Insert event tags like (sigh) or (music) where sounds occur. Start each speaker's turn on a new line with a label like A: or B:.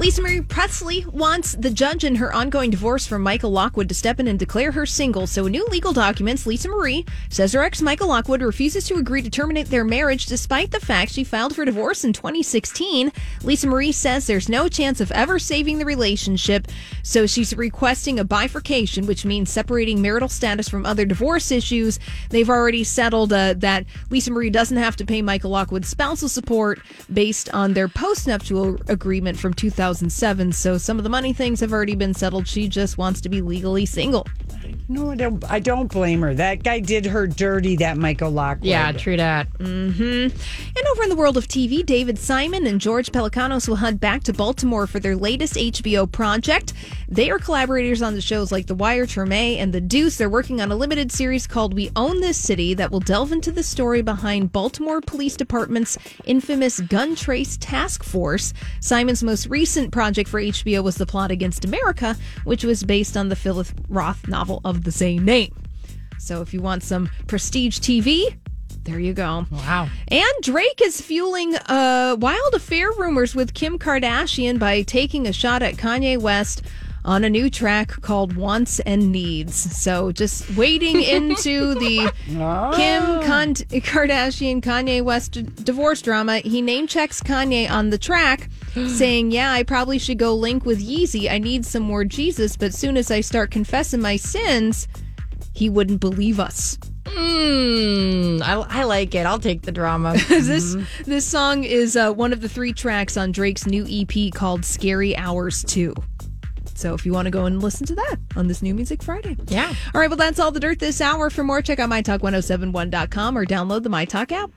A: Lisa Marie Presley wants the judge in her ongoing divorce from Michael Lockwood to step in and declare her single. So, new legal documents, Lisa Marie says her ex Michael Lockwood refuses to agree to terminate their marriage despite the fact she filed for divorce in 2016. Lisa Marie says there's no chance of ever saving the relationship, so she's requesting a bifurcation, which means separating marital status from other divorce issues. They've already settled uh, that Lisa Marie doesn't have to pay Michael Lockwood spousal support based on their postnuptial agreement from 2000. 2007. So some of the money things have already been settled. She just wants to be legally single.
B: No, I don't. I don't blame her. That guy did her dirty. That Michael Lockwood.
C: Yeah, true that.
A: Mm-hmm. Over in the world of TV, David Simon and George Pelecanos will head back to Baltimore for their latest HBO project. They are collaborators on the shows like The Wire, Treme, and The Deuce. They're working on a limited series called We Own This City that will delve into the story behind Baltimore Police Department's infamous gun trace task force. Simon's most recent project for HBO was The Plot Against America, which was based on the Philip Roth novel of the same name. So if you want some prestige TV, there you go.
C: Wow.
A: And Drake is fueling uh, wild affair rumors with Kim Kardashian by taking a shot at Kanye West on a new track called Wants and Needs. So just wading (laughs) into the oh. Kim Con- Kardashian Kanye West divorce drama, he name checks Kanye on the track, (gasps) saying, Yeah, I probably should go link with Yeezy. I need some more Jesus, but soon as I start confessing my sins, he wouldn't believe us.
C: Mm, I, I, like it. I'll take the drama. (laughs)
A: this mm-hmm. this song is uh, one of the three tracks on Drake's new EP called "Scary Hours 2. So if you want to go and listen to that on this new Music Friday.
C: Yeah.
A: All right, well, that's all the dirt this hour. For more, check out mytalk1071.com or download the MyTalk app.